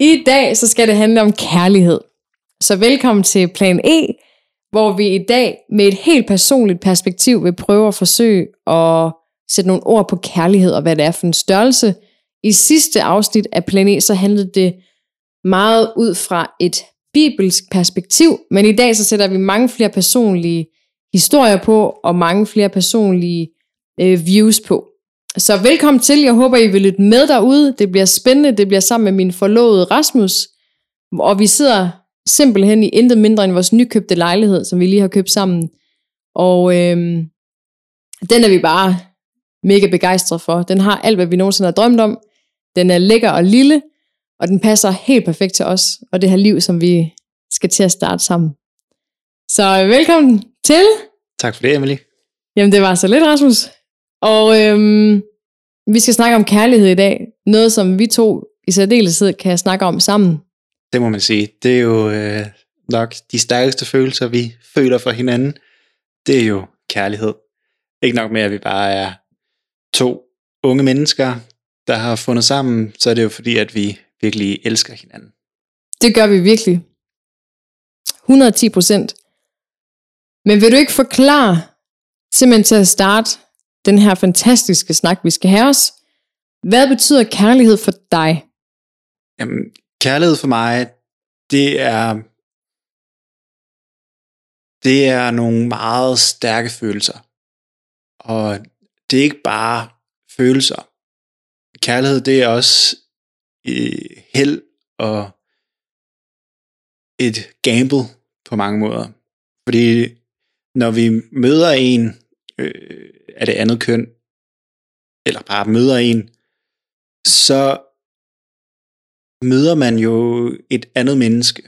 I dag så skal det handle om kærlighed. Så velkommen til Plan E, hvor vi i dag med et helt personligt perspektiv vil prøve at forsøge at sætte nogle ord på kærlighed og hvad det er for en størrelse. I sidste afsnit af Plan E, så handlede det meget ud fra et bibelsk perspektiv, men i dag så sætter vi mange flere personlige historier på, og mange flere personlige øh, views på. Så velkommen til, jeg håber I vil lytte med derude, det bliver spændende, det bliver sammen med min forlovede Rasmus, og vi sidder simpelthen i intet mindre end vores nykøbte lejlighed, som vi lige har købt sammen, og øh, den er vi bare mega begejstret for. Den har alt, hvad vi nogensinde har drømt om, den er lækker og lille, og den passer helt perfekt til os, og det her liv, som vi skal til at starte sammen. Så velkommen til. Tak for det, Emily. Jamen, det var så lidt, Rasmus. Og øhm, vi skal snakke om kærlighed i dag. Noget, som vi to i særdeleshed kan snakke om sammen. Det må man sige. Det er jo øh, nok de stærkeste følelser, vi føler for hinanden. Det er jo kærlighed. Ikke nok med, at vi bare er to unge mennesker, der har fundet sammen, så er det jo fordi, at vi virkelig elsker hinanden. Det gør vi virkelig. 110 procent. Men vil du ikke forklare, simpelthen til at starte den her fantastiske snak, vi skal have os, hvad betyder kærlighed for dig? Jamen, kærlighed for mig, det er, det er nogle meget stærke følelser. Og det er ikke bare følelser. Kærlighed, det er også øh, held og et gamble på mange måder. Fordi når vi møder en øh, af det andet køn, eller bare møder en, så møder man jo et andet menneske,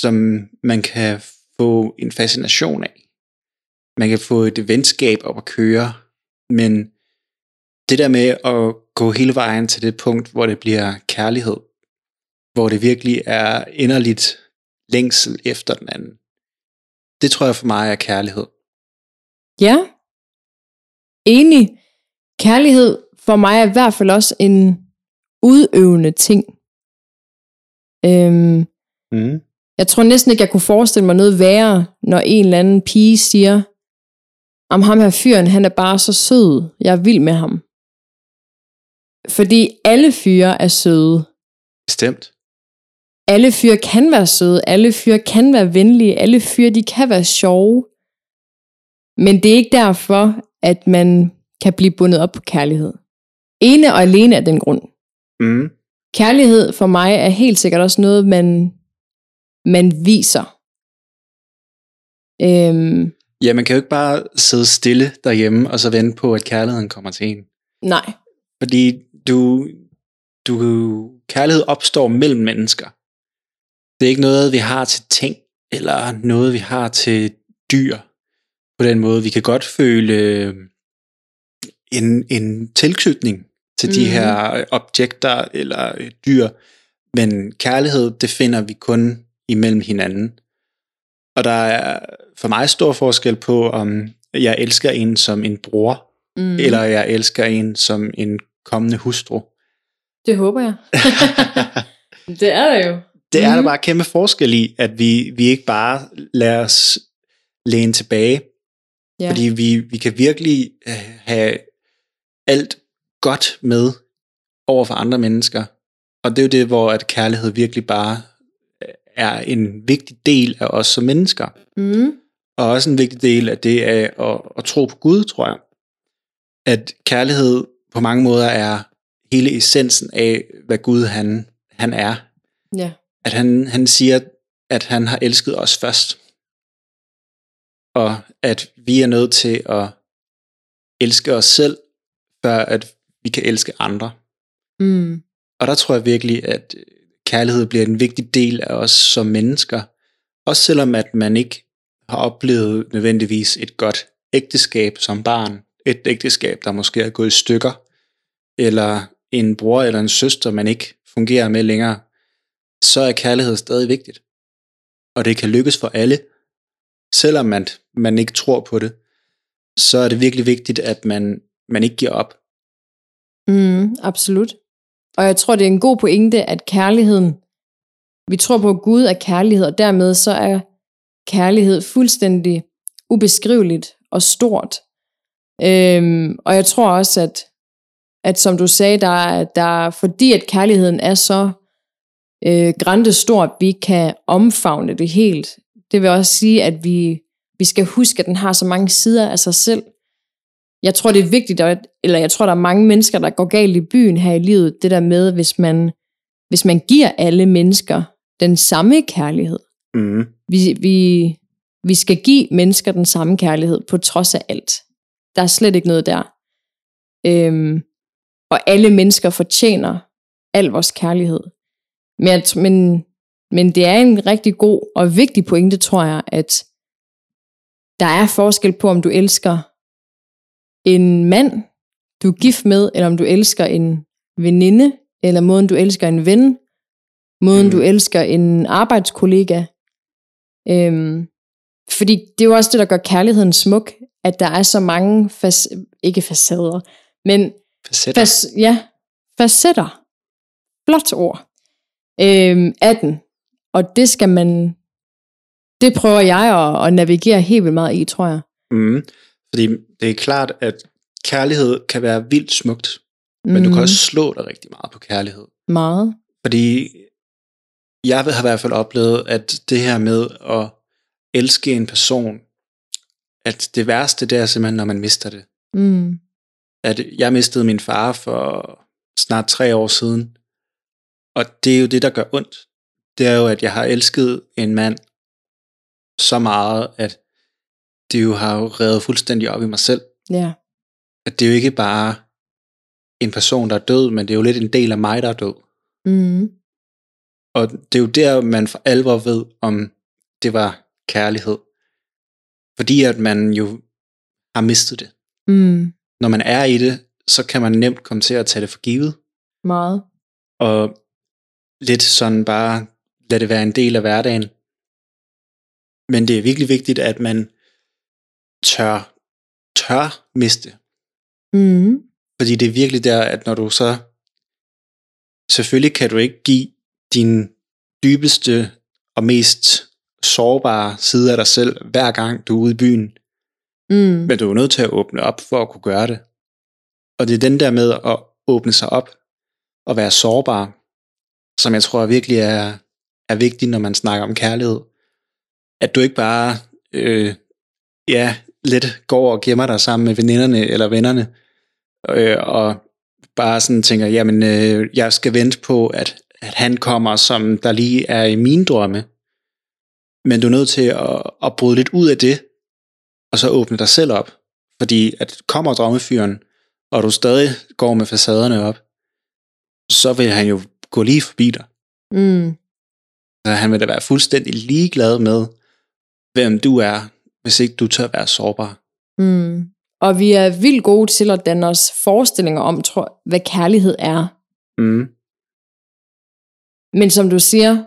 som man kan få en fascination af. Man kan få et venskab op at køre, men det der med at gå hele vejen til det punkt, hvor det bliver kærlighed, hvor det virkelig er inderligt længsel efter den anden, det tror jeg for mig er kærlighed. Ja, enig. Kærlighed for mig er i hvert fald også en udøvende ting. Øhm, Mm. jeg tror næsten ikke, jeg kunne forestille mig noget værre, når en eller anden pige siger, om ham her fyren, han er bare så sød, jeg er vild med ham. Fordi alle fyre er søde. Bestemt. Alle fyre kan være søde, alle fyre kan være venlige, alle fyre de kan være sjove. Men det er ikke derfor, at man kan blive bundet op på kærlighed. Ene og alene af den grund. Mm. Kærlighed for mig er helt sikkert også noget, man, man viser. Øhm, Ja, man kan jo ikke bare sidde stille derhjemme, og så vente på, at kærligheden kommer til en. nej, Fordi du, du, kærlighed opstår mellem mennesker. Det er ikke noget, vi har til ting, eller noget, vi har til dyr. På den måde, vi kan godt føle øh, en, en tilknytning til de Mhm. her objekter eller øh, dyr, men kærlighed, det finder vi kun imellem hinanden. Og der er for mig stor forskel på, om jeg elsker en som en bror, mm, mm. eller jeg elsker en som en kommende hustru. det håber jeg. det er der jo. Det er der Mhm. bare kæmpe forskel i, at vi, vi ikke bare lader os læne tilbage, Ja. fordi vi, vi kan virkelig øh, have alt godt med over for andre mennesker. Og det er jo det, hvor at kærlighed virkelig bare øh, er en vigtig del af os som mennesker. Mm, Og også en vigtig del af det af at, at tro på Gud, tror jeg. At kærlighed på mange måder er hele essensen af, hvad Gud han, han er. ja. At han, han siger, at han har elsket os først. Og at vi er nødt til at elske os selv, før at vi kan elske andre. Mm, Og der tror jeg virkelig, at kærlighed bliver en vigtig del af os som mennesker. Også selvom at man ikke har oplevet nødvendigvis et godt ægteskab som barn. Et ægteskab, der måske er gået i stykker. Eller en bror eller en søster, man ikke fungerer med længere. Så er kærlighed stadig vigtigt. Og det kan lykkes for alle. Selvom man, man ikke tror på det. Så er det virkelig vigtigt, at man, man ikke giver op. mm, absolut. Og jeg tror, det er en god pointe, at kærligheden vi tror på, at Gud er kærlighed, og dermed så er kærlighed fuldstændig ubeskriveligt og stort. Øhm, og jeg tror også, at, at som du sagde, der, der fordi at kærligheden er så øh, grænte stort, vi kan omfavne det helt. Det vil også sige, at vi, vi skal huske, at den har så mange sider af sig selv. Jeg tror, det er vigtigt, at, eller jeg tror, der er mange mennesker, der går galt i byen her i livet, det der med, hvis man, hvis man giver alle mennesker den samme kærlighed. Mm. Vi, vi, vi skal give mennesker den samme kærlighed, på trods af alt. Der er slet ikke noget der. Øhm, og alle mennesker fortjener al vores kærlighed. Men, jeg, men, men det er en rigtig god og vigtig pointe, tror jeg, at der er forskel på, om du elsker en mand, du er gift med, eller om du elsker en veninde, eller måden du elsker en ven, måden Mm. du elsker en arbejdskollega. Øhm, fordi det er jo også det, der gør kærligheden smuk, at der er så mange, fas- ikke facader, men Facetter. fas- ja, facetter. Flot ord. Øhm, af den. Og det skal man, det prøver jeg at, at navigere helt vildt meget i, tror jeg. Mm. Fordi det er klart, at kærlighed kan være vildt smukt, mm. men du kan Mhm. også slå dig rigtig meget på kærlighed. Meget. Fordi jeg har i hvert fald oplevet, at det her med at elske en person, at det værste, det er simpelthen, når man mister det. Mm. At jeg mistede min far for snart tre år siden, og det er jo det, der gør ondt. Det er jo, at jeg har elsket en mand så meget, at det jo har jo revet fuldstændig op i mig selv. Ja. At det er jo ikke bare en person, der er død, men det er jo lidt en del af mig, der er død. Mm. Og det er jo der, man for alvor ved, om det var kærlighed. Fordi at man jo har mistet det. Mm. Når man er i det, så kan man nemt komme til at tage det for givet. Meget. Og lidt sådan bare lade det være en del af hverdagen. Men det er virkelig vigtigt, at man tør, tør miste. Mm. Fordi det er virkelig der, at når du så... Selvfølgelig kan du ikke give din dybeste og mest sårbare side af dig selv, hver gang du er ude i byen. Mm. Men du er nødt til at åbne op for at kunne gøre det. Og det er den der med at åbne sig op og være sårbar, som jeg tror virkelig er, er vigtigt, når man snakker om kærlighed. At du ikke bare øh, ja, lidt går og gemmer dig sammen med veninderne eller vennerne, øh, og bare sådan tænker, jamen øh, jeg skal vente på, at, at han kommer, som der lige er i mine drømme. Men du er nødt til at, at bryde lidt ud af det, og så åbne dig selv op. Fordi at kommer drømmefyren, og du stadig går med facaderne op, så vil han jo gå lige forbi dig. Mm. Så han vil da være fuldstændig ligeglad med, hvem du er, hvis ikke du tør være sårbar. Mm. Og vi er vildt gode til at danne os forestillinger om, tror, hvad kærlighed er. Mm. Men som du siger,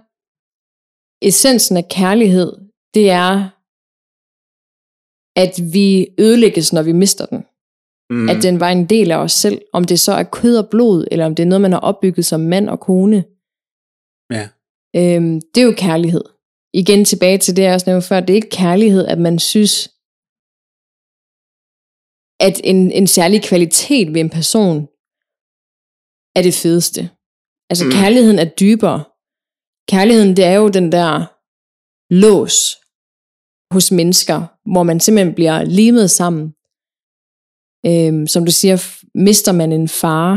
essensen af kærlighed, det er, at vi ødelægges, når vi mister den. Mm. At den var en del af os selv. Om det så er kød og blod, eller om det er noget, man har opbygget som mand og kone. Øhm, det er jo kærlighed. Igen tilbage til det, jeg også nævnte før. Det er ikke kærlighed, at man synes, at en, en særlig kvalitet ved en person er det fedeste. Altså Mm. kærligheden er dybere. Kærligheden, det er jo den der lås hos mennesker, hvor man simpelthen bliver limet sammen. Øhm, som du siger, mister man en far,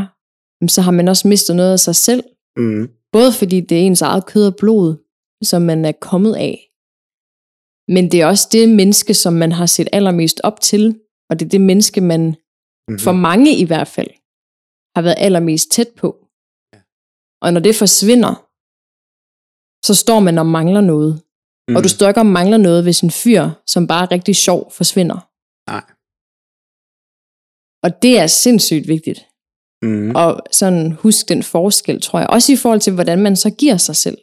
så har man også mistet noget af sig selv. Mm. Både fordi det er ens eget kød og blod, som man er kommet af. Men det er også det menneske, som man har set allermest op til, og det er det menneske, man Mm. for mange i hvert fald har været allermest tæt på. Ja. Og når det forsvinder, så står man og mangler noget. Mm. Og du står ikke og mangler noget, hvis en fyr, som bare er rigtig sjov, forsvinder. Nej. Og det er sindssygt vigtigt. Mm. Og sådan husk den forskel, tror jeg. Også i forhold til, hvordan man så giver sig selv.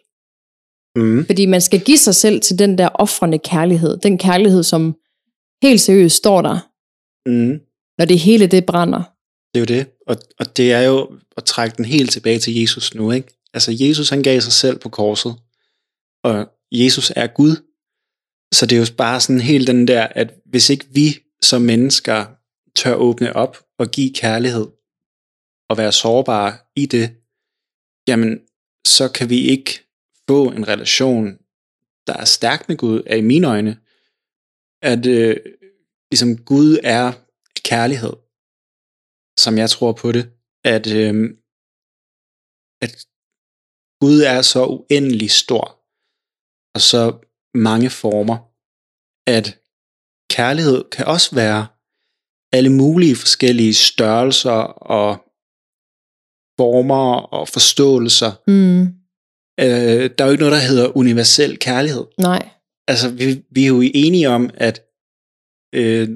Mm. Fordi man skal give sig selv til den der offrende kærlighed. Den kærlighed, som helt seriøst står der, Mm. når det hele det brænder. Det er jo det. Og, og det er jo at trække den helt tilbage til Jesus nu, ikke? Altså Jesus han gav sig selv på korset. og Jesus er Gud. Så det er jo bare sådan helt den der, at hvis ikke vi som mennesker tør åbne op og give kærlighed, og være sårbare i det, jamen så kan vi ikke få en relation, der er stærk med Gud, er i mine øjne, at øh, ligesom Gud er kærlighed, som jeg tror på det, at, øh, at Gud er så uendelig stor, og så mange former, at kærlighed kan også være alle mulige forskellige størrelser og former og forståelser. Mm. Øh, der er jo ikke noget, der hedder universel kærlighed. Nej. Altså, vi, vi er jo enige om, at, øh,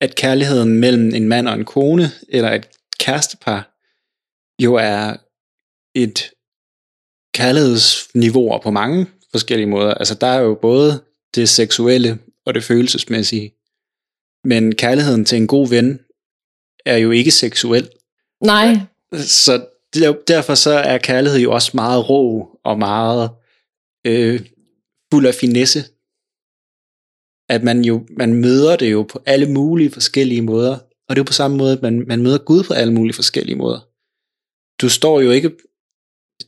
at kærligheden mellem en mand og en kone, eller et kærestepar, jo er et kærlighedsniveau på mange forskellige måder. Altså, der er jo både det seksuelle og det følelsesmæssige. Men kærligheden til en god ven er jo ikke seksuel. Nej. Så derfor så er kærlighed jo også meget rå og meget øh, fuld af finesse. At man jo man møder det jo på alle mulige forskellige måder. Og det er jo på samme måde, at man, man møder Gud på alle mulige forskellige måder. Du står jo ikke...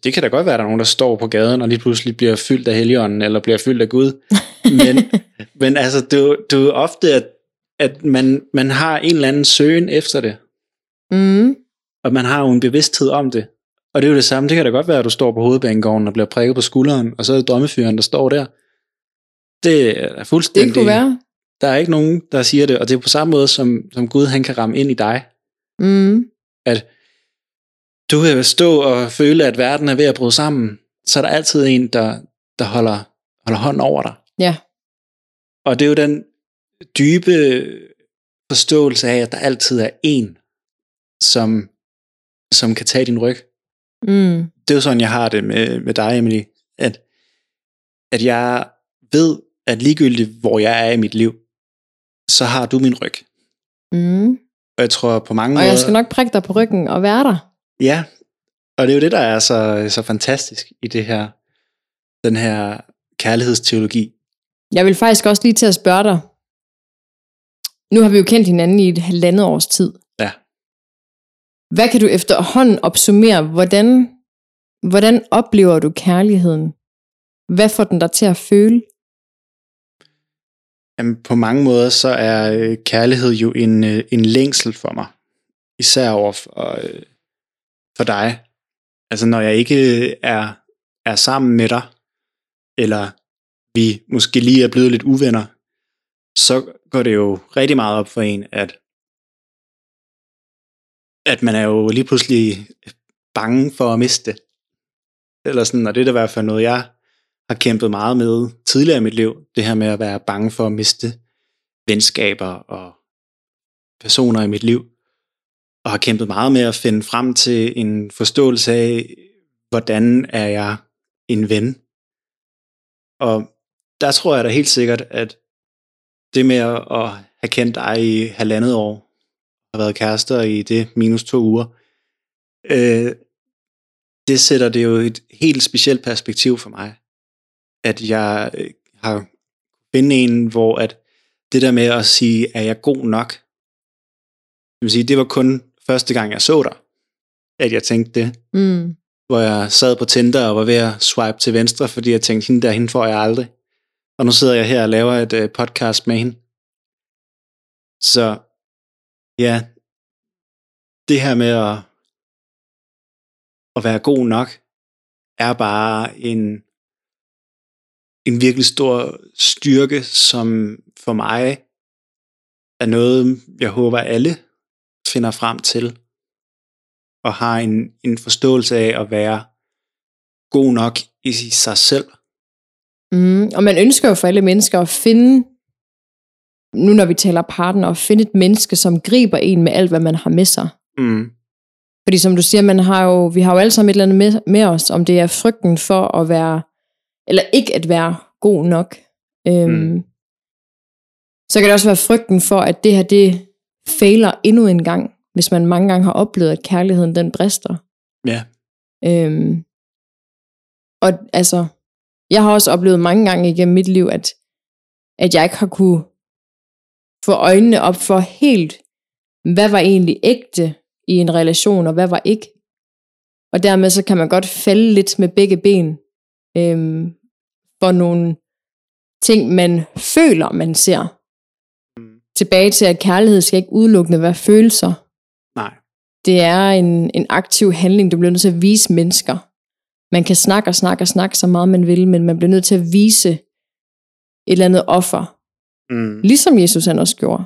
Det kan da godt være, at der er nogen, der står på gaden og lige pludselig bliver fyldt af Helligånden, eller bliver fyldt af Gud. Men, men altså, det er jo ofte, at, at man, man har en eller anden søgen efter det. Mm. Og man har jo en bevidsthed om det. Og det er jo det samme. Det kan da godt være, at du står på hovedbanegården og bliver prikket på skulderen, og så er det drømmefyren, der står der. Det er fuldstændig... Det kunne være. Der er ikke nogen, der siger det, og det er på samme måde, som, som Gud han kan ramme ind i dig. Mm. At du kan stå og føle, at verden er ved at bryde sammen, så er der altid en, der, der holder, holder hånden over dig. Ja. Og det er jo den dybe forståelse af, at der altid er en, som, som kan tage din ryg. Mm. Det er jo sådan, jeg har det med, med dig, Emily, at, at jeg ved, at ligegyldigt hvor jeg er i mit liv, så har du min ryg. Mm. Og jeg tror på mange Og måder... jeg skal nok prikke dig på ryggen og være der. Ja, og det er jo det, der er så, så fantastisk i det her, den her kærlighedsteologi. Jeg vil faktisk også lige til at spørge dig. Nu har vi jo kendt hinanden i et halvandet års tid. Hvad kan du efterhånden opsummere? Hvordan, hvordan oplever du kærligheden? Hvad får den dig til at føle? Jamen, på mange måder, så er øh, kærlighed jo en, øh, en længsel for mig. Især over for, øh, for dig. Altså, når jeg ikke øh, er, er sammen med dig, eller vi måske lige er blevet lidt uvenner, så går det jo rigtig meget op for en, at, at man er jo lige pludselig øh, bange for at miste det. Eller sådan, og det er da i hvert fald noget, jeg har kæmpet meget med tidligere i mit liv. Det her med at være bange for at miste venskaber og personer i mit liv. Og har kæmpet meget med at finde frem til en forståelse af, hvordan er jeg en ven. Og der tror jeg da helt sikkert, at det med at have kendt dig i halvandet år, og været kærester i det minus to uger, øh, det sætter det jo et helt specielt perspektiv for mig. At jeg øh, har fundet en, hvor at det der med at sige, er jeg god nok? Det vil sige, det var kun første gang, jeg så dig, at jeg tænkte det. Mm. Hvor jeg sad på Tinder og var ved at swipe til venstre, fordi jeg tænkte, hende der, hende får jeg aldrig. Og nu sidder jeg her og laver et øh, podcast med hende. Så ja, det her med at, at være god nok, er bare en, en virkelig stor styrke, som for mig er noget, jeg håber alle finder frem til, og har en, en forståelse af at være god nok i sig selv. Mm. Og man ønsker jo for alle mennesker at finde, nu når vi taler partner, at finde et menneske, som griber en med alt, hvad man har med sig. Mm. Fordi som du siger, man har jo, vi har jo alle sammen et eller andet med, med os, om det er frygten for at være, eller ikke at være god nok. Øhm, Mm. Så kan det også være frygten for, at det her, det fejler endnu en gang, hvis man mange gange har oplevet, at kærligheden den brister. Ja, Øhm, og altså, Jeg har også oplevet mange gange igennem mit liv, at, at jeg ikke har kunne få øjnene op for helt, hvad var egentlig ægte i en relation, og hvad var ikke. Og dermed så kan man godt falde lidt med begge ben øhm, for nogle ting, man føler, man ser. Mm. Tilbage til, at kærlighed skal ikke udelukkende være følelser. Nej. Det er en, en aktiv handling, du bliver nødt til at vise mennesker. Man kan snakke og snakke og snakke så meget man vil, men man bliver nødt til at vise et eller andet offer. Mm. Ligesom Jesus han også gjorde.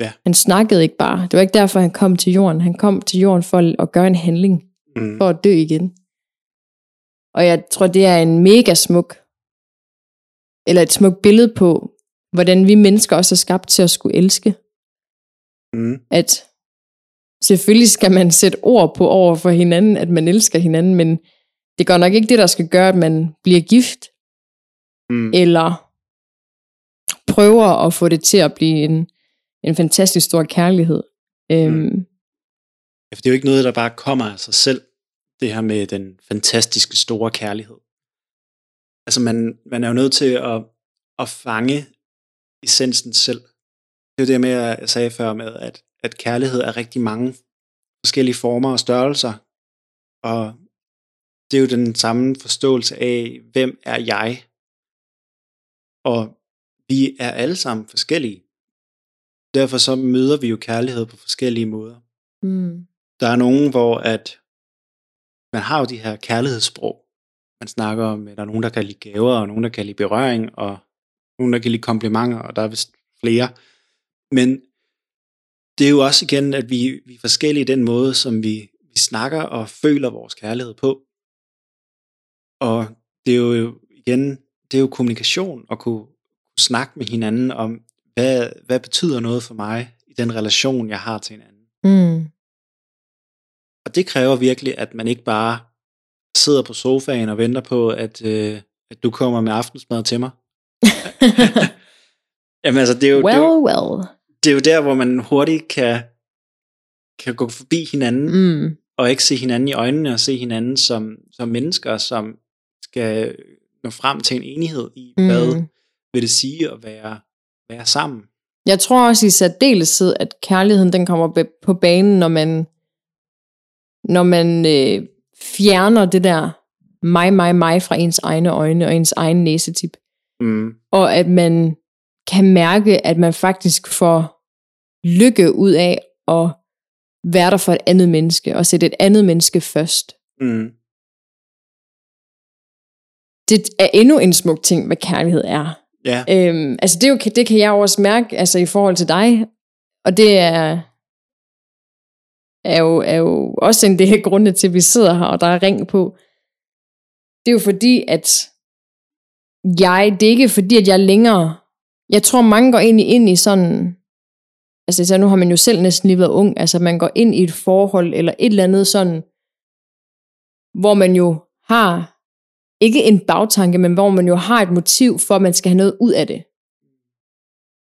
Ja. Han snakkede ikke bare. Det var ikke derfor, han kom til jorden. Han kom til jorden for at gøre en handling, Mm. for at dø igen. Og jeg tror, det er en mega smuk, eller et smukt billede på, hvordan vi mennesker også er skabt til at skulle elske. Mm. At selvfølgelig skal man sætte ord på over for hinanden, at man elsker hinanden, men det går nok ikke det, der skal gøre, at man bliver gift, Mm. eller prøver at få det til at blive en, en fantastisk stor kærlighed. Øhm, mm. Ja, for det er jo ikke noget, der bare kommer af sig selv, det her med den fantastiske store kærlighed. Altså man, man er jo nødt til at, at fange essensen selv. Det er jo det med, jeg sagde før med, at, at kærlighed er rigtig mange forskellige former og størrelser. Og det er jo den samme forståelse af, hvem er jeg? Og vi er alle sammen forskellige. Derfor så møder vi jo kærlighed på forskellige måder mm, der er nogen, hvor at man har jo de her kærlighedssprog. Man snakker om, at der er nogen, der kan lide gaver, og nogen, der kan lide berøring, og nogen, der kan lide komplimenter, og der er vist flere. Men det er jo også igen, at vi, vi er forskellige i den måde, som vi, vi snakker og føler vores kærlighed på. Og det er jo igen, det er jo kommunikation at kunne, kunne snakke med hinanden om, hvad, hvad betyder noget for mig i den relation, jeg har til hinanden. mm, Og det kræver virkelig, at man ikke bare sidder på sofaen og venter på, at, øh, at du kommer med aftensmad til mig. Jamen altså, det er, jo, det, er well, jo, well. det er jo der, hvor man hurtigt kan, kan gå forbi hinanden, mm. Og ikke se hinanden i øjnene, og se hinanden som, som mennesker, som skal nå frem til en enighed i, mm. hvad. Vil det sige at være, være sammen. Jeg tror også i særdeleshed, at kærligheden den kommer på banen, når man, når man øh, fjerner det der mig, mig, mig fra ens egne øjne og ens egen næsetip. Mm. Og at man kan mærke, at man faktisk får lykke ud af at være der for et andet menneske, og sætte et andet menneske først. Mm. Det er endnu en smuk ting, hvad kærlighed er. Ja, Øhm, altså det, er jo, det kan jeg også mærke altså i forhold til dig, og det er, er, jo, er jo også en del af grundene til, at vi sidder her, og der er ring på. Det er jo fordi, at jeg, det er ikke fordi, at jeg længere, jeg tror mange går ind i, ind i sådan, altså så nu har man jo selv næsten lige været ung, altså man går ind i et forhold, eller et eller andet sådan, hvor man jo har ikke en bagtanke, men hvor man jo har et motiv for, at man skal have noget ud af det.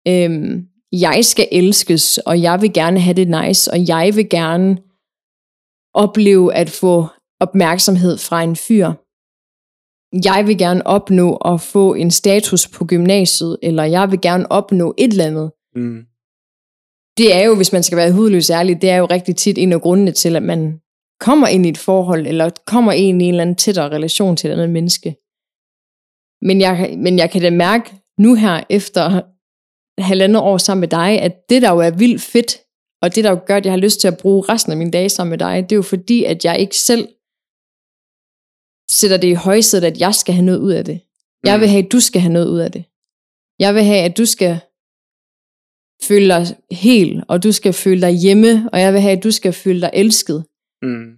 Øhm, jeg skal elskes, og jeg vil gerne have det nice, og jeg vil gerne opleve at få opmærksomhed fra en fyr. Jeg vil gerne opnå at få en status på gymnasiet, eller jeg vil gerne opnå et eller andet. mm. Det er jo, hvis man skal være hudløs ærlig, det er jo rigtig tit en af grundene til, at man kommer ind i et forhold, eller kommer ind i en eller anden tættere relation til et andet menneske. Men jeg, men jeg kan da mærke nu her, efter halvandet år sammen med dig, at det der jo er vildt fedt, og det der jo gør, at jeg har lyst til at bruge resten af mine dage sammen med dig, det er jo fordi, at jeg ikke selv sætter det i højsædet, at jeg skal have noget ud af det. Jeg vil have, at du skal have noget ud af det. Jeg vil have, at du skal føle dig hel, og du skal føle dig hjemme, og jeg vil have, at du skal føle dig elsket. Mm.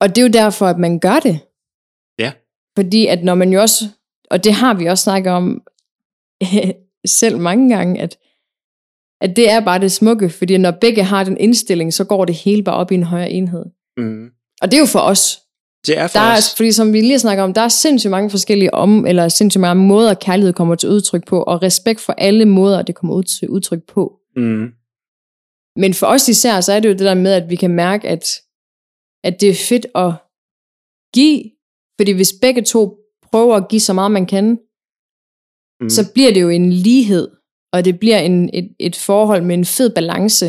Og det er jo derfor, at man gør det. Ja. Fordi at når man jo også, og det har vi også snakket om selv mange gange, at, at det er bare det smukke, fordi når begge har den indstilling, så går det hele bare op i en højere enhed. Mm. Og det er jo for os. Det er for Der er, os. fordi som vi lige snakker om, der er sindssygt mange forskellige om, eller sindssygt mange måder, kærlighed kommer til udtryk på, og respekt for alle måder, det kommer ud til udtryk på. Mm. Men for os især, så er det jo det der med, at vi kan mærke, at, at det er fedt at give, fordi hvis begge to prøver at give så meget, man kan, mm. så bliver det jo en lighed, og det bliver en, et, et forhold med en fed balance,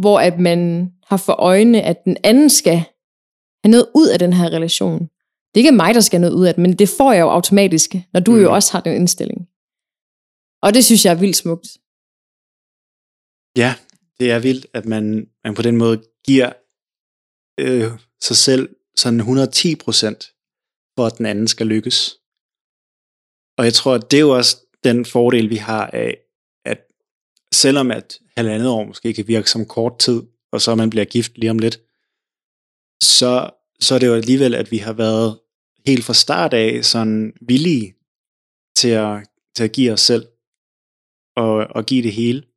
hvor at man har for øjne, at den anden skal have noget ud af den her relation. Det er ikke mig, der skal have noget ud af det, men det får jeg jo automatisk, når du mm. jo også har den indstilling. Og det synes jeg er vildt smukt. Ja, det er vildt, at man, man på den måde giver øh, sig selv sådan 110 procent, for at den anden skal lykkes. Og jeg tror, at det er jo også den fordel, vi har af, at selvom at halvandet år måske kan virke som kort tid, og så man bliver gift lige om lidt, så, så er det jo alligevel, at vi har været helt fra start af sådan villige til at, til at give os selv og, og give det hele.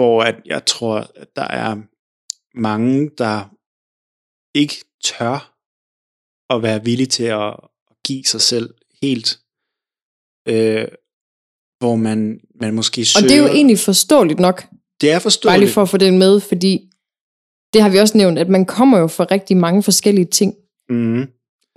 Hvor at jeg tror, at der er mange, der ikke tør at være villige til at give sig selv helt. Øh, hvor man, man måske søger... Og det er jo egentlig forståeligt nok. Det er forståeligt. Bare lige for at få den med, fordi det har vi også nævnt, at man kommer jo fra rigtig mange forskellige ting. Mm.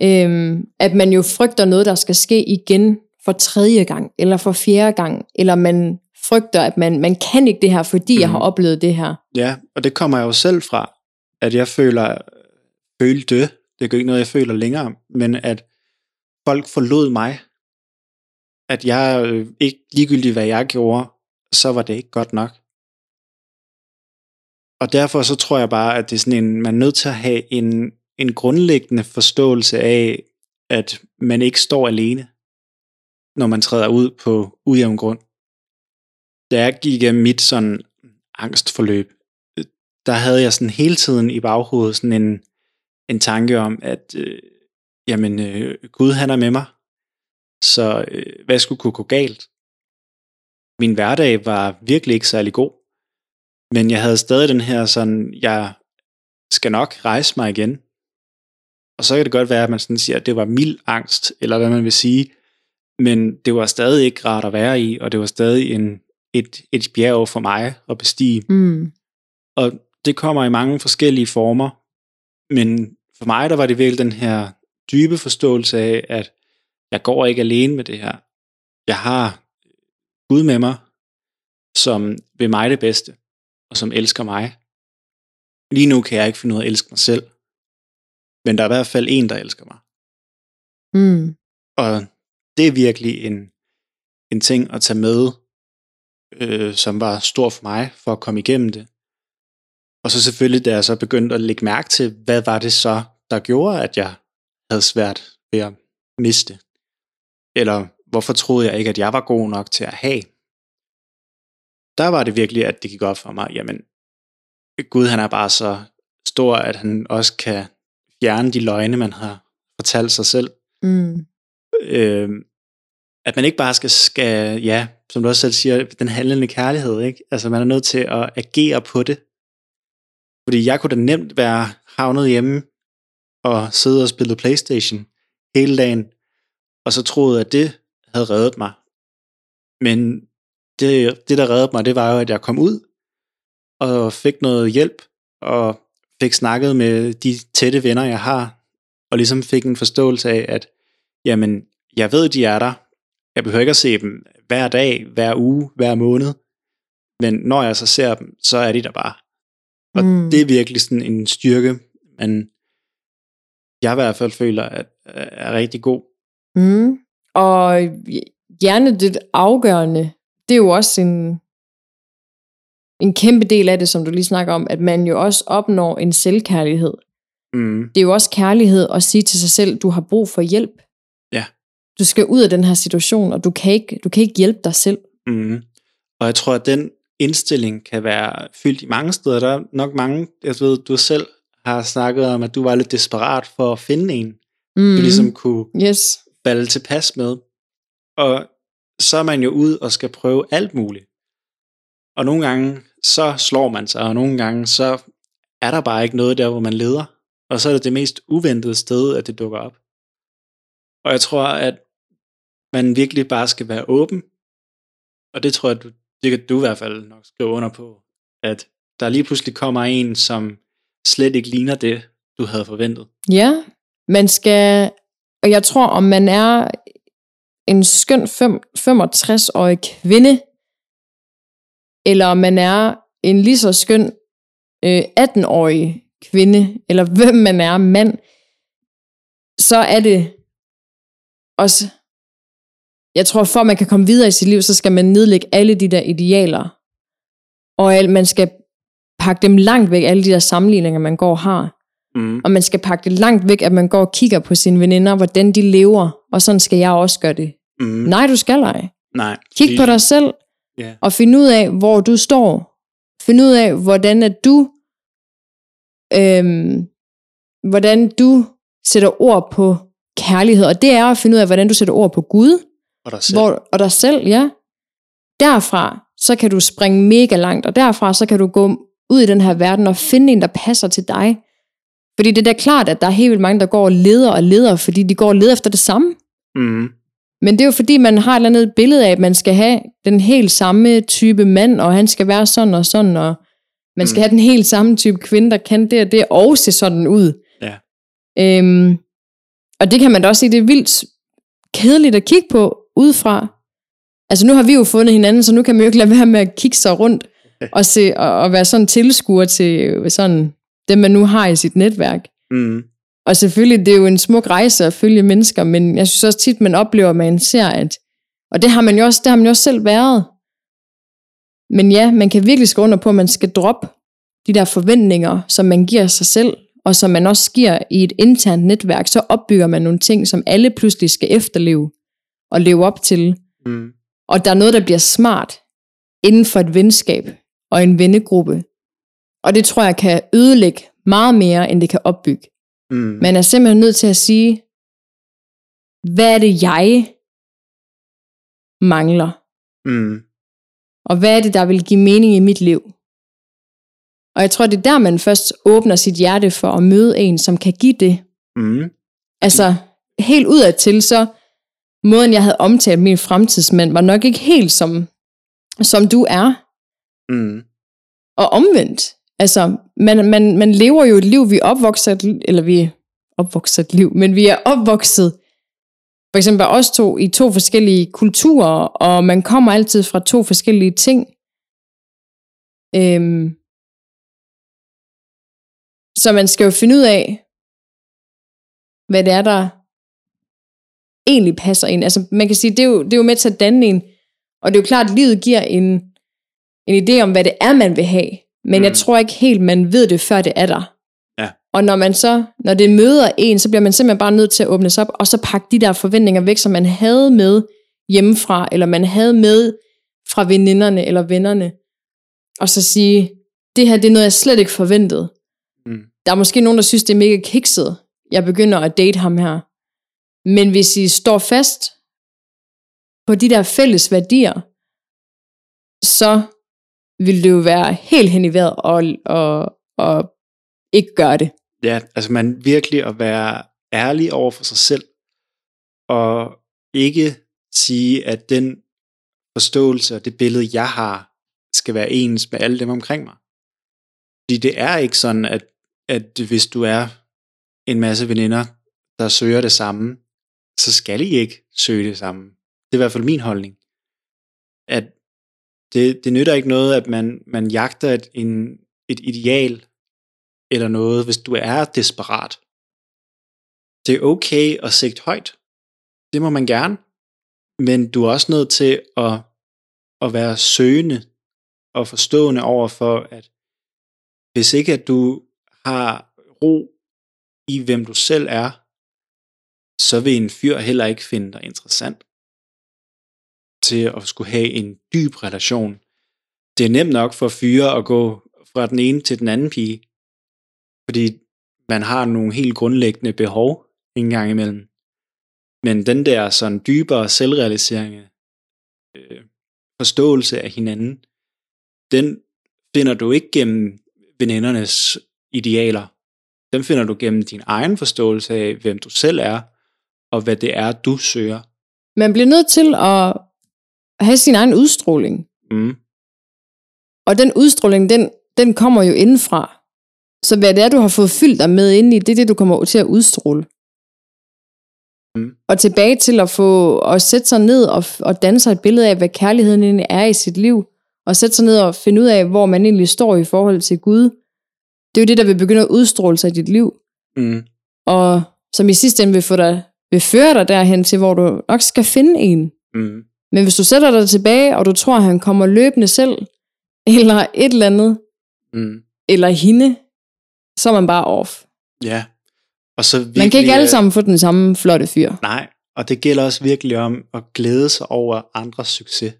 Øhm, at man jo frygter noget, der skal ske igen for tredje gang, eller for fjerde gang, eller man frygter, at man, man kan ikke det her, fordi mm. jeg har mhm. oplevet det her. Ja, og det kommer jeg jo selv fra, at jeg føler, følte, det er ikke noget, jeg føler længere, men at folk forlod mig, at jeg øh, ikke ligegyldigt, hvad jeg gjorde, så var det ikke godt nok. Og derfor så tror jeg bare, at det er sådan en, man er nødt til at have en, en grundlæggende forståelse af, at man ikke står alene, når man træder ud på ujævn grund. Da jeg gik af mit sådan angstforløb, øh, der havde jeg sådan hele tiden i baghovedet sådan en, en tanke om, at øh, jamen, øh, Gud han er med mig, så øh, hvad skulle kunne gå galt? Min hverdag var virkelig ikke særlig god, men jeg havde stadig den her sådan, jeg skal nok rejse mig igen. Og så kan det godt være, at man sådan siger, at det var mild angst, eller hvad man vil sige, men det var stadig ikke rart at være i, og det var stadig en, et, et bjerg for mig at bestige. Mm. Og det kommer i mange forskellige former, men for mig der var det virkelig den her dybe forståelse af, at jeg går ikke alene med det her. Jeg har Gud med mig, som vil mig det bedste, og som elsker mig. Lige nu kan jeg ikke finde ud af at elske mig selv, men der er i hvert fald en, der elsker mig. Mm. Og det er virkelig en, en ting at tage med, øh, som var stor for mig, for at komme igennem det. Og så selvfølgelig, da jeg så begyndte at lægge mærke til, hvad var det så, der gjorde, at jeg havde svært ved at miste. Eller hvorfor troede jeg ikke, at jeg var god nok til at have. Der var det virkelig, at det gik op for mig, jamen, Gud han er bare så stor, at han også kan fjerne de løgne, man har fortalt sig selv. Mm. Øh, at man ikke bare skal, skal, ja, som du også selv siger, den handlende kærlighed, ikke? Altså man er nødt til at agere på det. Fordi jeg kunne da nemt være havnet hjemme og sidde og spille Playstation hele dagen, og så troede at det havde reddet mig. Men det, det, der reddede mig, det var jo, at jeg kom ud og fik noget hjælp, og fik snakket med de tætte venner, jeg har, og ligesom fik en forståelse af, at jamen, jeg ved, de er der. Jeg behøver ikke at se dem hver dag, hver uge, hver måned. Men når jeg så ser dem, så er de der bare. Og mm. det er virkelig sådan en styrke, men jeg i hvert fald føler, at er rigtig god. Mm. Og gerne det afgørende, det er jo også en, en kæmpe del af det, som du lige snakker om, at man jo også opnår en selvkærlighed. Mm. Det er jo også kærlighed at sige til sig selv, du har brug for hjælp. Du skal ud af den her situation, og du kan ikke, du kan ikke hjælpe dig selv. Mm. Og jeg tror, at den indstilling kan være fyldt i mange steder. Der er nok mange, jeg ved, du selv har snakket om, at du var lidt desperat for at finde en, mm. du ligesom kunne yes. falde tilpas med. Og så er man jo ud og skal prøve alt muligt. Og nogle gange, så slår man sig, og nogle gange, så er der bare ikke noget der, hvor man leder. Og så er det det mest uventede sted, at det dukker op. Og jeg tror, at man virkelig bare skal være åben. Og det tror jeg, du, det kan du i hvert fald nok skrive under på, at der lige pludselig kommer en, som slet ikke ligner det, du havde forventet. Ja, man skal og jeg tror, om man er en skøn 65-årig kvinde, eller om man er en lige så skøn øh, 18-årig kvinde, eller hvem man er, mand, så er det også, jeg tror, for at man kan komme videre i sit liv, så skal man nedlægge alle de der idealer, og al, man skal pakke dem langt væk, alle de der sammenligninger, man går og har. Mm. Og man skal pakke det langt væk, at man går og kigger på sine veninder, hvordan de lever, og sådan skal jeg også gøre det. Mm. Nej, du skal ej. Nej. Kig fordi- på dig selv, Ja. og find ud af, hvor du står. Find ud af, hvordan at du, øhm, hvordan du sætter ord på kærlighed. Og det er at finde ud af, hvordan du sætter ord på Gud, Og dig selv. hvor, og dig selv, ja. Derfra, så kan du springe mega langt, og derfra, så kan du gå ud i den her verden og finde en, der passer til dig. Fordi det er da klart, at der er helt vildt mange, der går og leder og leder, fordi de går og leder efter det samme. Mm. Men det er jo fordi, man har et eller andet billede af, at man skal have den helt samme type mand, og han skal være sådan og sådan, og man skal Mm. have den helt samme type kvinde, der kan det og det, og se sådan ud. Ja. Øhm, og det kan man da også sige, det er vildt kedeligt at kigge på udefra. Altså nu har vi jo fundet hinanden, så nu kan man jo ikke lade være med at kigge sig rundt og, se, og, og være sådan tilskuer til sådan dem, man nu har i sit netværk. Mm. Og selvfølgelig, det er jo en smuk rejse at følge mennesker, men jeg synes også tit, man oplever, at man ser, at, og det har man jo også, det har man jo også selv været. Men ja, man kan virkelig skrive under på, at man skal droppe de der forventninger, som man giver sig selv, og som man også giver i et internt netværk, så opbygger man nogle ting, som alle pludselig skal efterleve og leve op til. Mm. Og der er noget, der bliver smart inden for et venskab og en vennegruppe. Og det tror jeg kan ødelægge meget mere, end det kan opbygge. Mm. Man er simpelthen nødt til at sige, hvad er det, jeg mangler? Mm. Og hvad er det, der vil give mening i mit liv? Og jeg tror, det er der, man først åbner sit hjerte for at møde en, som kan give det. Mm. Altså, helt udadtil, så måden, jeg havde omtalt min fremtidsmand, var nok ikke helt som, som du er. Mm. Og omvendt. Altså, man, man, man lever jo et liv, vi er et li- eller vi er opvokset et liv, men vi er opvokset, for eksempel os to, i to forskellige kulturer, og man kommer altid fra to forskellige ting. Øhm, så man skal jo finde ud af, hvad det er, der egentlig passer ind. Altså, man kan sige, det er jo, det er jo med til at danne en, og det er jo klart, at livet giver en, en idé om, hvad det er, man vil have. Men mm. jeg tror ikke helt, man ved det, før det er der. Ja. Og når man så, når det møder en, så bliver man simpelthen bare nødt til at åbne sig op, og så pakke de der forventninger væk, som man havde med hjemmefra, eller man havde med fra veninderne eller vennerne, og så sige, det her det er noget, jeg slet ikke forventede. Mm. Der er måske nogen, der synes, det er mega kikset, jeg begynder at date ham her. Men hvis I står fast på de der fælles værdier, så vil det jo være helt hen i vejret og, og, og ikke gøre det. Ja, altså man virkelig at være ærlig over for sig selv, og ikke sige, at den forståelse og det billede, jeg har, skal være ens med alle dem omkring mig. Fordi det er ikke sådan, at, at hvis du er en masse veninder, der søger det samme, så skal I ikke søge det samme. Det er i hvert fald min holdning. At det, det nytter ikke noget, at man, man jagter et, en, et ideal eller noget, hvis du er desperat. Det er okay at sigte højt. Det må man gerne. Men du er også nødt til at, at være søgende og forstående over for, at hvis ikke at du har ro i, hvem du selv er, så vil en fyr heller ikke finde dig interessant til at skulle have en dyb relation. Det er nemt nok for fyre at gå fra den ene til den anden pige, fordi man har nogle helt grundlæggende behov en gang imellem. Men den der sådan dybere selvrealisering, øh, forståelse af hinanden, den finder du ikke gennem venindernes idealer. Den finder du gennem din egen forståelse af, hvem du selv er, og hvad det er, du søger. Man bliver nødt til at have sin egen udstråling. Mm. Og den udstråling, den, den kommer jo indenfra. Så hvad det er, du har fået fyldt dig med ind i, det er det, du kommer til at udstråle. Mm. Og tilbage til at få at sætte sig ned og, og danne sig et billede af, hvad kærligheden egentlig er i sit liv. Og sætte sig ned og finde ud af, hvor man egentlig står i forhold til Gud. Det er jo det, der vil begynde at udstråle sig i dit liv. Mm. Og som i sidste ende vil, få dig, vil føre dig derhen til, hvor du nok skal finde en. Mm. Men hvis du sætter dig tilbage, og du tror, at han kommer løbende selv, eller et eller andet, Mm. eller hende, så er man bare off. Ja. Og så virkelig, Man kan ikke alle øh, sammen få den samme flotte fyr. Nej, og det gælder også virkelig om at glæde sig over andres succes.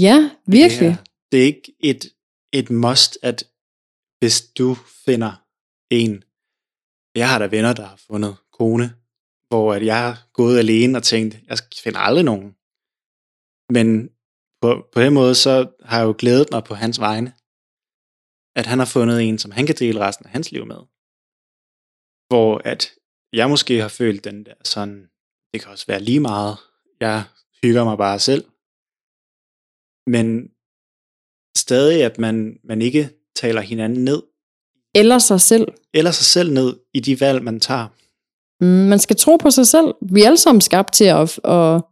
Ja, virkelig. Det det er ikke et, et must, at hvis du finder en, jeg har da venner, der har fundet kone, hvor at jeg har gået alene og tænkt, jeg finder aldrig nogen. Men på, på den måde, så har jeg jo glædet mig på hans vegne, at han har fundet en, som han kan dele resten af hans liv med. Hvor at jeg måske har følt den der sådan, det kan også være lige meget, jeg hygger mig bare selv. Men stadig, at man, man ikke taler hinanden ned, Eller sig selv. eller sig selv ned i de valg, man tager. Mm, man skal tro på sig selv. Vi er alle sammen skabt til at, at,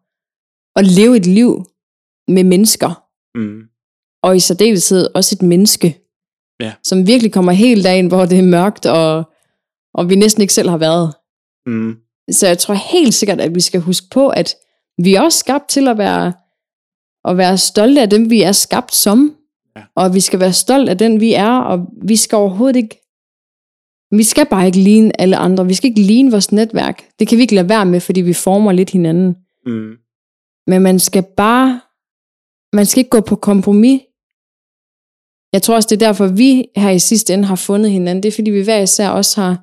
at leve et liv med mennesker. Mm. Og i særdeleshed også et menneske. Ja. Som virkelig kommer helt derind, hvor det er mørkt, og, og vi næsten ikke selv har været. Mm. Så jeg tror helt sikkert, at vi skal huske på, at vi er også skabt til at være, at være stolte af dem, vi er skabt som. Ja. Og vi skal være stolt af den, vi er, og vi skal overhovedet ikke vi skal bare ikke ligne alle andre. Vi skal ikke ligne vores netværk. Det kan vi ikke lade være med, fordi vi former lidt hinanden. Mm. Men man skal bare, man skal ikke gå på kompromis. Jeg tror også, det er derfor, vi her i sidste ende har fundet hinanden. Det er fordi, vi hver især også har,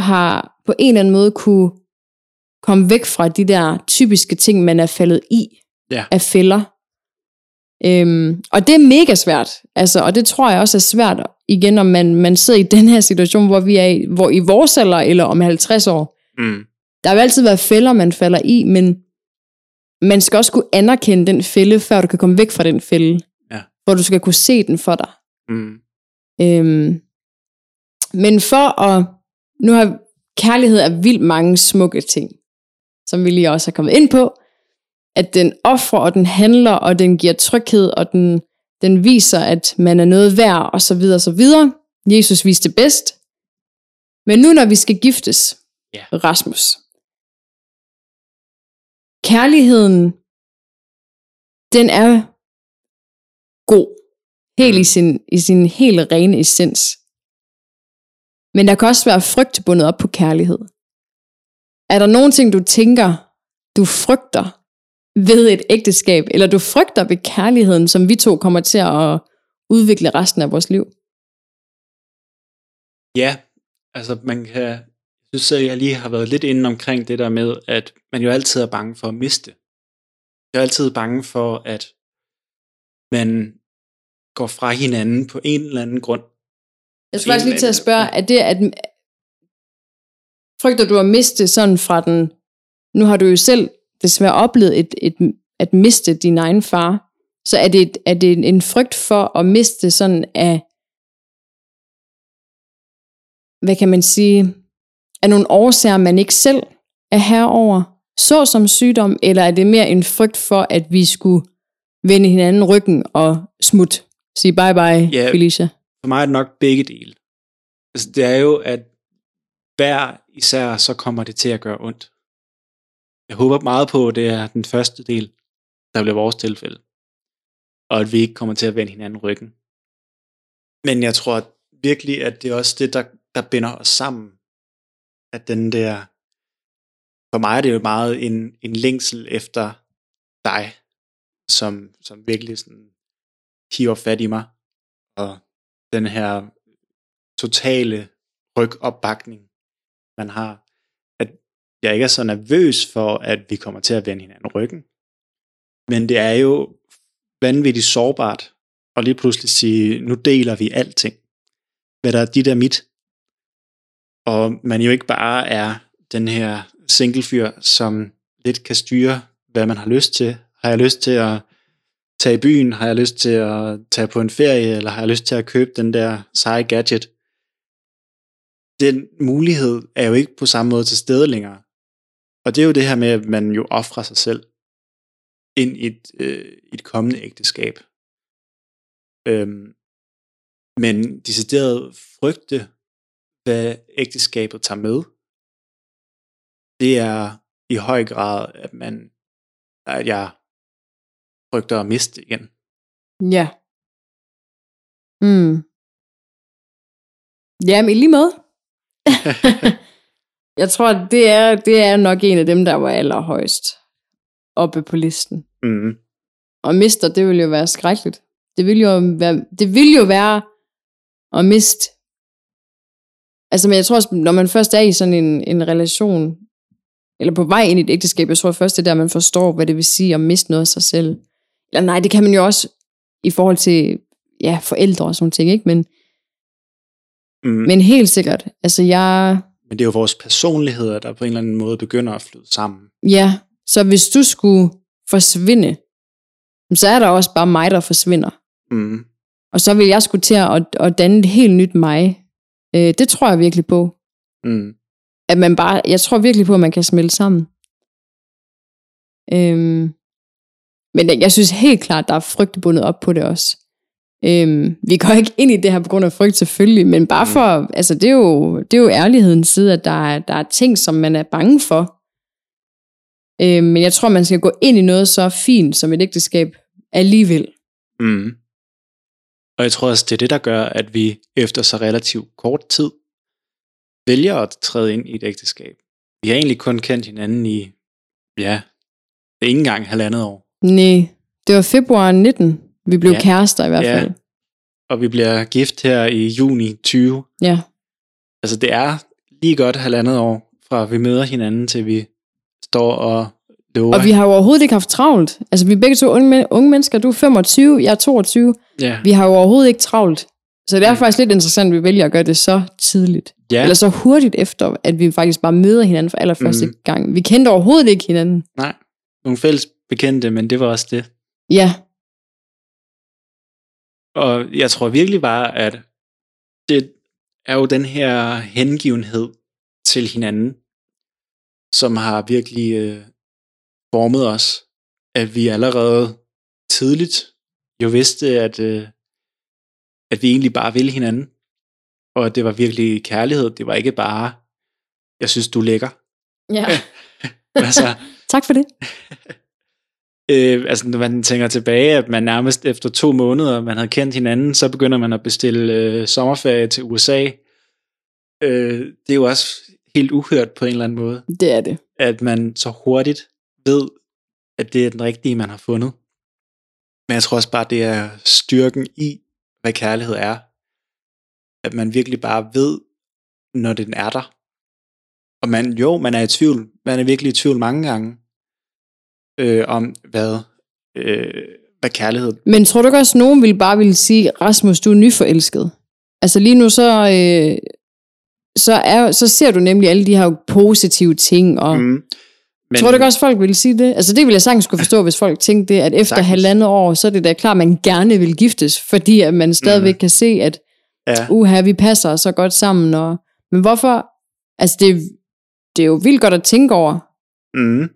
har på en eller anden måde kunne komme væk fra de der typiske ting, man er faldet i Ja. af fælder. Øhm, og det er mega svært. Altså, og det tror jeg også er svært, igen, om man, man sidder i den her situation, hvor vi er i, hvor i vores alder, eller om 50 år. Mm. Der vil altid være fælder, man falder i, men man skal også kunne anerkende den fælde, før du kan komme væk fra den fælde. Ja. Hvor du skal kunne se den for dig. Mm. Øhm, men for at... Nu har kærlighed er vildt mange smukke ting, som vi lige også har kommet ind på. At den offrer, og den handler, og den giver tryghed, og den, den viser, at man er noget værd, og så videre, og så videre. Jesus viste det bedst. Men nu når vi skal giftes, Ja. Rasmus, kærligheden, den er god. Helt i sin, i sin helt rene essens. Men der kan også være frygt bundet op på kærlighed. Er der nogen ting, du tænker, du frygter ved et ægteskab, eller du frygter ved kærligheden, som vi to kommer til at udvikle resten af vores liv? Ja, altså man kan, jeg synes, at jeg lige har været lidt inde omkring det der med, at man jo altid er bange for at miste. Jeg er altid bange for, at man går fra hinanden på en eller anden grund. Jeg skulle faktisk lige til at spørge, er det, at frygter du at miste sådan fra den, nu har du jo selv desværre oplevet et, et, at miste din egen far, så er det, er det en frygt for at miste sådan af, hvad kan man sige, af nogle årsager, man ikke selv er herover, så som sygdom, eller er det mere en frygt for, at vi skulle vende hinanden ryggen og smut, sige bye bye, Ja. Felicia? For mig er det nok begge dele. Altså, det er jo, at hver især så kommer det til at gøre ondt. Jeg håber meget på, at det er den første del, der bliver vores tilfælde. Og at vi ikke kommer til at vende hinanden ryggen. Men jeg tror virkelig, at det er også det, der, der binder os sammen. At den der, for mig er det jo meget en, en længsel efter dig, som, som virkelig sådan hiver fat i mig. Og den her totale rygopbakning, man har. Jeg ikke er så nervøs for, at vi kommer til at vende hinanden ryggen. Men det er jo vanvittigt sårbart at lige pludselig sige, nu deler vi alting. Hvad der er dit er mit. Og man jo ikke bare er den her singlefyr, som lidt kan styre, hvad man har lyst til. Har jeg lyst til at tage i byen? Har jeg lyst til at tage på en ferie? Eller har jeg lyst til at købe den der seje gadget? Den mulighed er jo ikke på samme måde til stede længere. Og det er jo det her med, at man jo offrer sig selv ind i et, øh, et kommende ægteskab. Øhm, men decideret frygte, hvad ægteskabet tager med, det er i høj grad, at man at jeg frygter at miste igen. Ja. Mm. Jamen, i lige måde. jeg tror, det er, det er nok en af dem, der var allerhøjst oppe på listen. Mm. Og mister, det ville jo være skrækkeligt. Det ville jo være, det ville jo være at miste. Altså, men jeg tror også, når man først er i sådan en, en relation, eller på vej ind i et ægteskab, jeg tror først, det er der, man forstår, hvad det vil sige at miste noget af sig selv. Eller nej, det kan man jo også i forhold til ja, forældre og sådan ting, ikke? Men, Mm. men helt sikkert, altså jeg, Men det er jo vores personligheder, der på en eller anden måde begynder at flyde sammen. ja, så hvis du skulle forsvinde, så er der også bare mig, der forsvinder. Mm. Og så vil jeg skulle til at, at danne et helt nyt mig. Øh, det tror jeg virkelig på. Mm. At man bare, jeg tror virkelig på, at man kan smelte sammen. Øhm, men jeg synes helt klart, der er frygt bundet op på det også. Øhm, vi går ikke ind i det her på grund af frygt selvfølgelig, men bare Mm. for, altså det er jo, det er jo ærlighedens side, at der er, der er ting, som man er bange for. Øhm, men jeg tror, man skal gå ind i noget så fint som et ægteskab alligevel. Mm. Og jeg tror også, det er det, der gør, at vi efter så relativt kort tid vælger at træde ind i et ægteskab. Vi har egentlig kun kendt hinanden i, ja, ikke engang halvandet år. Nej, det var februar 19, vi blev Ja. kærester i hvert Ja. fald. Og vi bliver gift her i juni 20. Ja. Altså det er lige godt halvandet år, fra vi møder hinanden, til vi står og lover. Og vi har jo overhovedet ikke haft travlt. Altså, vi er begge to unge, men- unge mennesker. Du er 25, jeg er 22. ja. Vi har jo overhovedet ikke travlt. Så det er Mm. faktisk lidt interessant, at vi vælger at gøre det så tidligt. ja. Eller så hurtigt efter, at vi faktisk bare møder hinanden for allerførste Mhm. gang. Vi kendte overhovedet ikke hinanden. Nej, nogle fælles bekendte, men det var også det. Ja, Og jeg tror virkelig bare, at det er jo den her hengivenhed til hinanden, som har virkelig øh, formet os, at vi allerede tidligt jo vidste, at, øh, at vi egentlig bare ville hinanden. Og at det var virkelig kærlighed. Det var ikke bare, jeg synes, du er lækker. ja. altså, tak for det. øh, altså når man tænker tilbage, at man nærmest efter to måneder, man havde kendt hinanden, så begynder man at bestille øh, sommerferie til USA. Øh, det er jo også helt uhørt på en eller anden måde, Det er det. at man så hurtigt ved, at det er den rigtige, man har fundet. Men jeg tror også bare, det er styrken i, hvad kærlighed er. At man virkelig bare ved, når den er der. Og man, jo, man er i tvivl. Man er virkelig i tvivl mange gange øh, om, hvad, øh, hvad kærlighed Men tror du ikke også, at nogen ville bare ville sige, Rasmus, du er nyforelsket? Altså lige nu, så, øh, så, er, så ser du nemlig alle de her positive ting, og Mm. Men, tror du ikke også, folk ville sige det? Altså det ville jeg sagtens kunne forstå, hvis folk tænkte det, at efter Sagtens. halvandet år, så er det da klart, at man gerne vil giftes, fordi at man stadigvæk Mhm. kan se, at Ja, uha, vi passer så godt sammen. Og, men hvorfor? Altså det, det er jo vildt godt at tænke over. mm.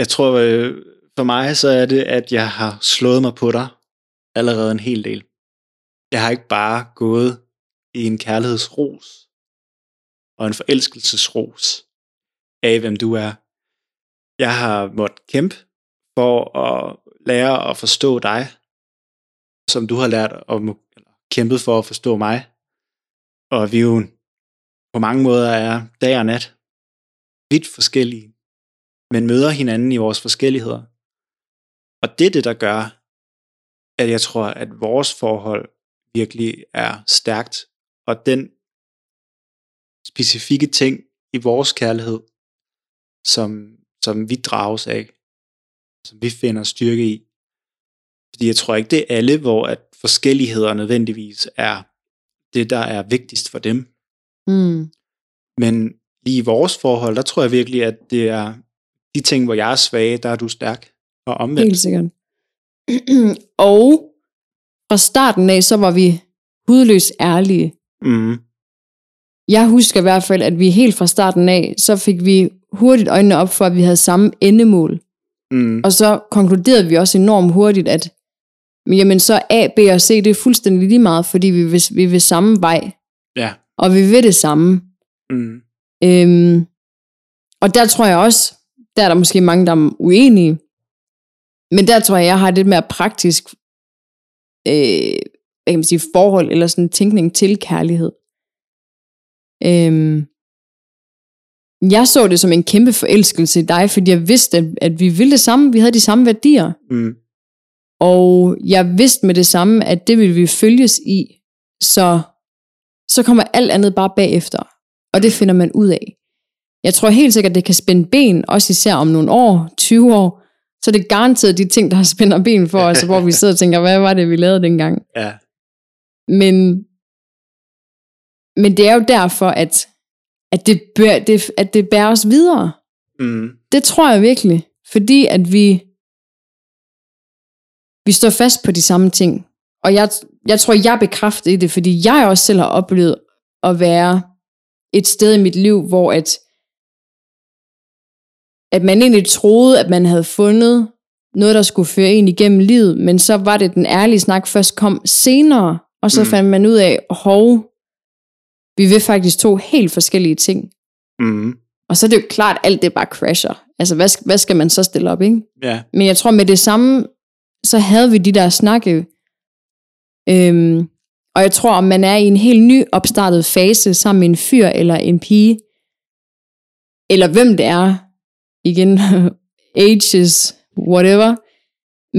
Jeg tror, øh, for mig så er det, at jeg har slået mig på dig allerede en hel del. Jeg har ikke bare gået i en kærlighedsros og en forelskelsesros af, hvem du er. Jeg har måttet kæmpe for at lære at forstå dig, som du har lært at kæmpet for at forstå mig. Og vi jo på mange måder er dag og nat vidt forskellige, men møder hinanden i vores forskelligheder. Og det er det, der gør, at jeg tror, at vores forhold virkelig er stærkt, og den specifikke ting i vores kærlighed, som, som vi drages af, som vi finder styrke i. Fordi jeg tror ikke, det er alle, hvor at forskelligheder nødvendigvis er det, der er vigtigst for dem. Mm. Men lige i vores forhold, der tror jeg virkelig, at det er de ting, hvor jeg er svag, der er du stærk. Og omvendt. Helt sikkert. og fra starten af, så var vi hudløs ærlige. Mm, Jeg husker i hvert fald, at vi helt fra starten af, så fik vi hurtigt øjnene op for, at vi havde samme endemål. Mm. Og så konkluderede vi også enormt hurtigt, at jamen så A, B og C, det er fuldstændig lige meget, fordi vi vil, vi vil samme vej, Ja. og vi vil det samme. Mm. Øhm, og der tror jeg også, der er der måske mange, der er uenige, men der tror jeg, jeg har et lidt mere praktisk øh, hvad kan man sige, forhold, eller sådan en tænkning til kærlighed. Øhm, jeg så det som en kæmpe forelskelse i dig, fordi jeg vidste, at, at vi ville det samme, vi havde de samme værdier, Mm. og jeg vidste med det samme, at det ville vi følges i, så, så kommer alt andet bare bagefter, og det finder man ud af. Jeg tror helt sikkert, det kan spænde ben, også især om nogle år, 20 år, så er det garanteret de ting, der spænder ben for os, hvor vi sidder og tænker, hvad var det, vi lavede dengang? Ja. Men, men det er jo derfor, at, at, det, bør, det, at det bærer os videre. Mm. Det tror jeg virkelig. Fordi at vi, vi står fast på de samme ting. Og jeg, jeg tror, jeg er bekræftet i det, fordi jeg også selv har oplevet at være et sted i mit liv, hvor at, at man egentlig troede, at man havde fundet noget, der skulle føre en igennem livet, men så var det den ærlige snak først kom senere, og så Mm. fandt man ud af, hov, vi vil faktisk to helt forskellige ting. Mm. Og så er det jo klart, at alt det bare crasher. Altså, hvad, hvad skal man så stille op, ikke? Ja. Men jeg tror, med det samme, så havde vi de der snakke. Øhm, og jeg tror, om man er i en helt ny opstartet fase sammen med en fyr eller en pige, eller hvem det er, igen, ages, whatever,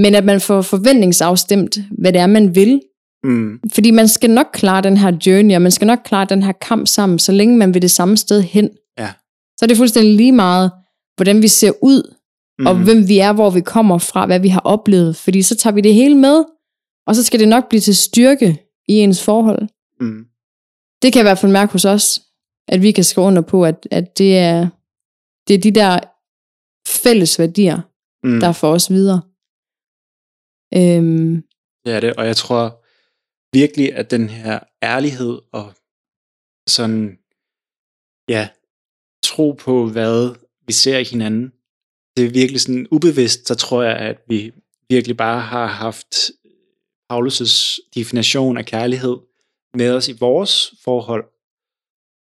men at man får forventningsafstemt, hvad det er, man vil. Mm. Fordi man skal nok klare den her journey, og man skal nok klare den her kamp sammen, så længe man vil det samme sted hen. Ja. Så er det fuldstændig lige meget, hvordan vi ser ud, Mm. og hvem vi er, hvor vi kommer fra, hvad vi har oplevet. Fordi så tager vi det hele med, og så skal det nok blive til styrke i ens forhold. Mm. Det kan jeg i hvert fald mærke hos os, at vi kan skrive under på, at, at det, er, det er de der fælles værdier, Mm. der får os videre. Øhm, Det er det, og jeg tror virkelig, at den her ærlighed og sådan, ja, tro på, hvad vi ser i hinanden, det er virkelig sådan ubevidst, så tror jeg, at vi virkelig bare har haft Paulus' definition af kærlighed med os i vores forhold.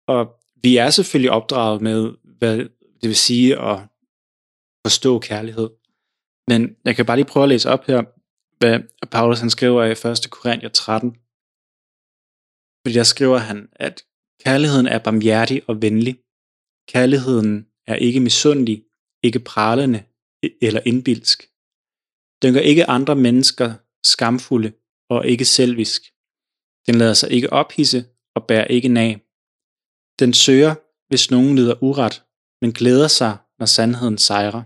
Og vi er selvfølgelig opdraget med, hvad det vil sige at forstå kærlighed. Men jeg kan bare lige prøve at læse op her, hvad Paulus han skriver i 1. Korinther 13. Fordi der skriver han, at kærligheden er barmhjertig og venlig. Kærligheden er ikke misundelig, ikke pralende e- eller indbilsk. Den gør ikke andre mennesker skamfulde og ikke selvisk. Den lader sig ikke ophisse og bærer ikke nag. Den søger, hvis nogen lider uret, men glæder sig, når sandheden sejrer.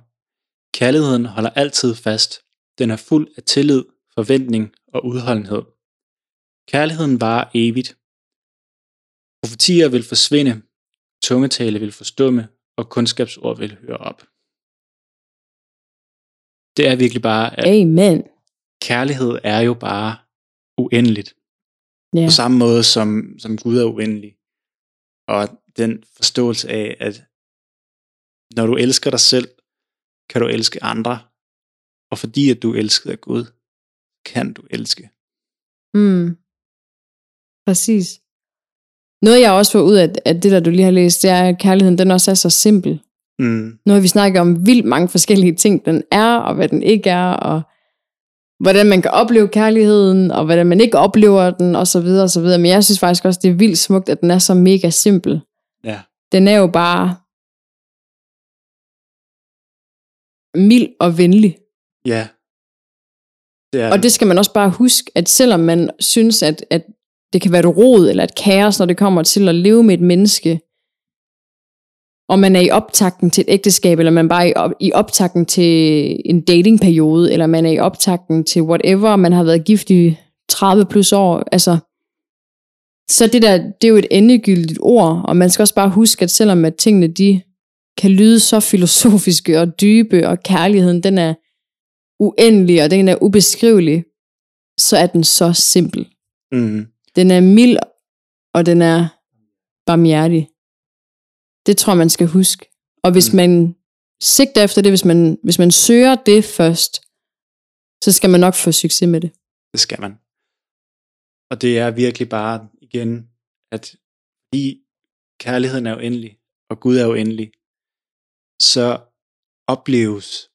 Kærligheden holder altid fast. Den er fuld af tillid, forventning og udholdenhed. Kærligheden varer evigt. Profetier vil forsvinde, tungetale vil forstumme, og kundskabsord vil høre op. Det er virkelig bare, at amen. kærlighed er jo bare uendeligt. Ja. På samme måde som, som Gud er uendelig. Og den forståelse af, at når du elsker dig selv, kan du elske andre. Og fordi at du er elsket af Gud, kan du elske. Mm. Præcis. Noget jeg også får ud af, af det, der du lige har læst, det er, at kærligheden den også er så simpel. Mm. Nu har vi snakket om vildt mange forskellige ting, den er, og hvad den ikke er, og hvordan man kan opleve kærligheden, og hvordan man ikke oplever den, og så videre, og så videre. Men jeg synes faktisk også, det er vildt smukt, at den er så mega simpel. Ja. Den er jo bare mild og venlig. Ja. Det er Og det skal man også bare huske, at selvom man synes, at, at det kan være et rod eller et kaos, når det kommer til at leve med et menneske, og man er i optakten til et ægteskab, eller man bare er i, op, i optakten til en datingperiode, eller man er i optakten til whatever, man har været gift i 30 plus år, altså, så det der, det er jo et endegyldigt ord, og man skal også bare huske, at selvom at tingene, de kan lyde så filosofiske og dybe, og kærligheden, den er uendelig, og den er ubeskrivelig, så er den så simpel. Mm. Den er mild, og den er barmhjertig. Det tror man skal huske. Og hvis Mm. man sigter efter det, hvis man, hvis man søger det først, så skal man nok få succes med det. Det skal man. Og det er virkelig bare igen, at fordi kærligheden er uendelig, og Gud er uendelig, så opleves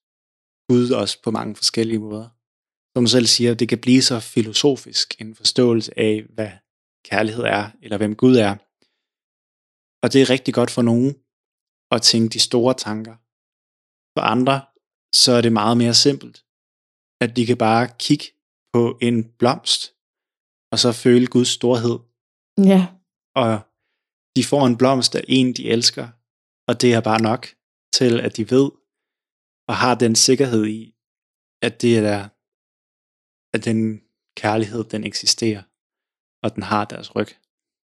Gud også på mange forskellige måder. Som selv siger, det kan blive så filosofisk en forståelse af, hvad kærlighed er, eller hvem Gud er. Og det er rigtig godt for nogen at tænke de store tanker. For andre, så er det meget mere simpelt. At de kan bare kigge på en blomst, og så føle Guds storhed. Ja, Og de får en blomst af en, de elsker, og det er bare nok til, at de ved, og har den sikkerhed i, at det er der, at den kærlighed, den eksisterer, og den har deres ryg.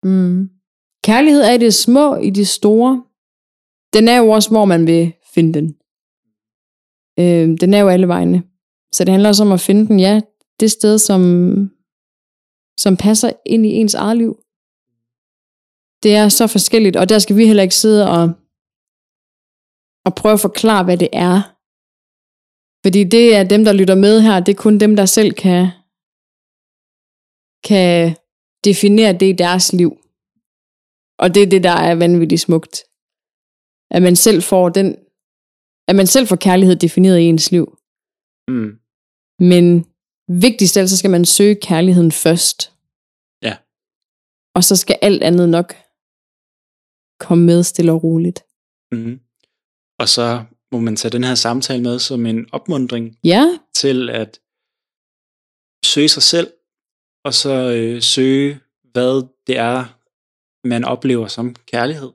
Mm. Kærlighed er i det små, i det store. Den er jo også, hvor man vil finde den. Øh, den er jo alle vegne. Så det handler også om at finde den, ja, det sted, som, som passer ind i ens eget liv. Det er så forskelligt, og der skal vi heller ikke sidde og, og prøve at forklare, hvad det er. Fordi det er dem, der lytter med her, det er kun dem, der selv kan, kan definere det i deres liv. Og det er det, der er vanvittigt smukt. At man selv får den, at man selv får kærlighed defineret i ens liv. Mm. Men vigtigst af alt, så skal man søge kærligheden først. Ja. Og så skal alt andet nok komme med stille og roligt. Mm. Og så må man tage den her samtale med som en opmundring Ja, til at søge sig selv, og så øh, søge, hvad det er, man oplever som kærlighed,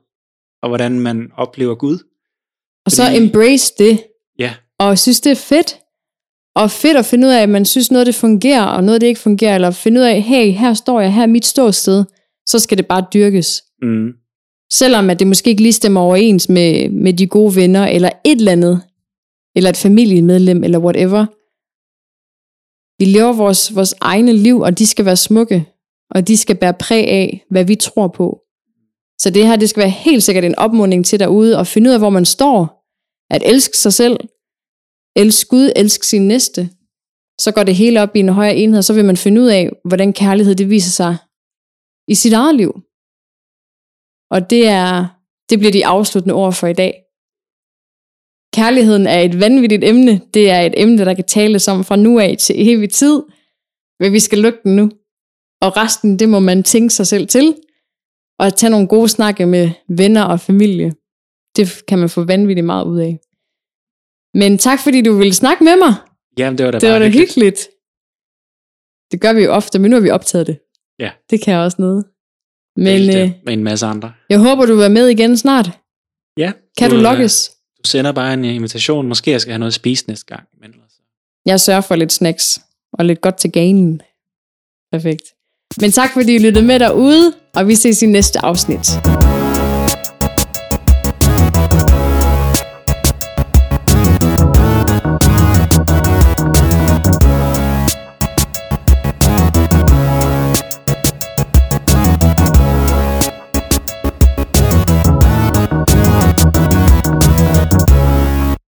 og hvordan man oplever Gud. og så Fordi- embrace det. Ja, Og synes, det er fedt. Og fedt at finde ud af, at man synes, noget det fungerer, og noget det ikke fungerer. Eller finde ud af, hey, her står jeg, her er mit ståsted. Så skal det bare dyrkes. mm. Selvom at det måske ikke lige stemmer overens med, med de gode venner, eller et eller andet, eller et familiemedlem, eller whatever. Vi lever vores, vores egne liv, og de skal være smukke, og de skal bære præg af, hvad vi tror på. Så det her, det skal være helt sikkert en opmuntring til derude, at finde ud af, hvor man står. At elske sig selv, elske Gud, elske sin næste. Så går det hele op i en højere enhed, og så vil man finde ud af, hvordan kærlighed det viser sig i sit eget liv. Og det er det bliver de afsluttende ord for i dag. Kærligheden er et vanvittigt emne. Det er et emne, der kan tales om fra nu af til evig tid. Men vi skal lukke den nu. Og resten, det må man tænke sig selv til. Og tage nogle gode snakke med venner og familie. Det kan man få vanvittigt meget ud af. Men tak fordi du ville snakke med mig. Jamen, det var da Det var da hyggeligt. hyggeligt. Det gør vi jo ofte, men nu har vi optaget det. Ja. Det kan jeg også noget. Men øh, med en masse andre. jeg håber, du vil være med igen snart. Ja, Kan du øh, lokkes? Du sender bare en invitation. Måske jeg skal have noget at spise næste gang. Men ellers... Jeg sørger for lidt snacks og lidt godt til ganen. Perfekt. Men tak fordi I lyttede med derude, og vi ses i næste afsnit.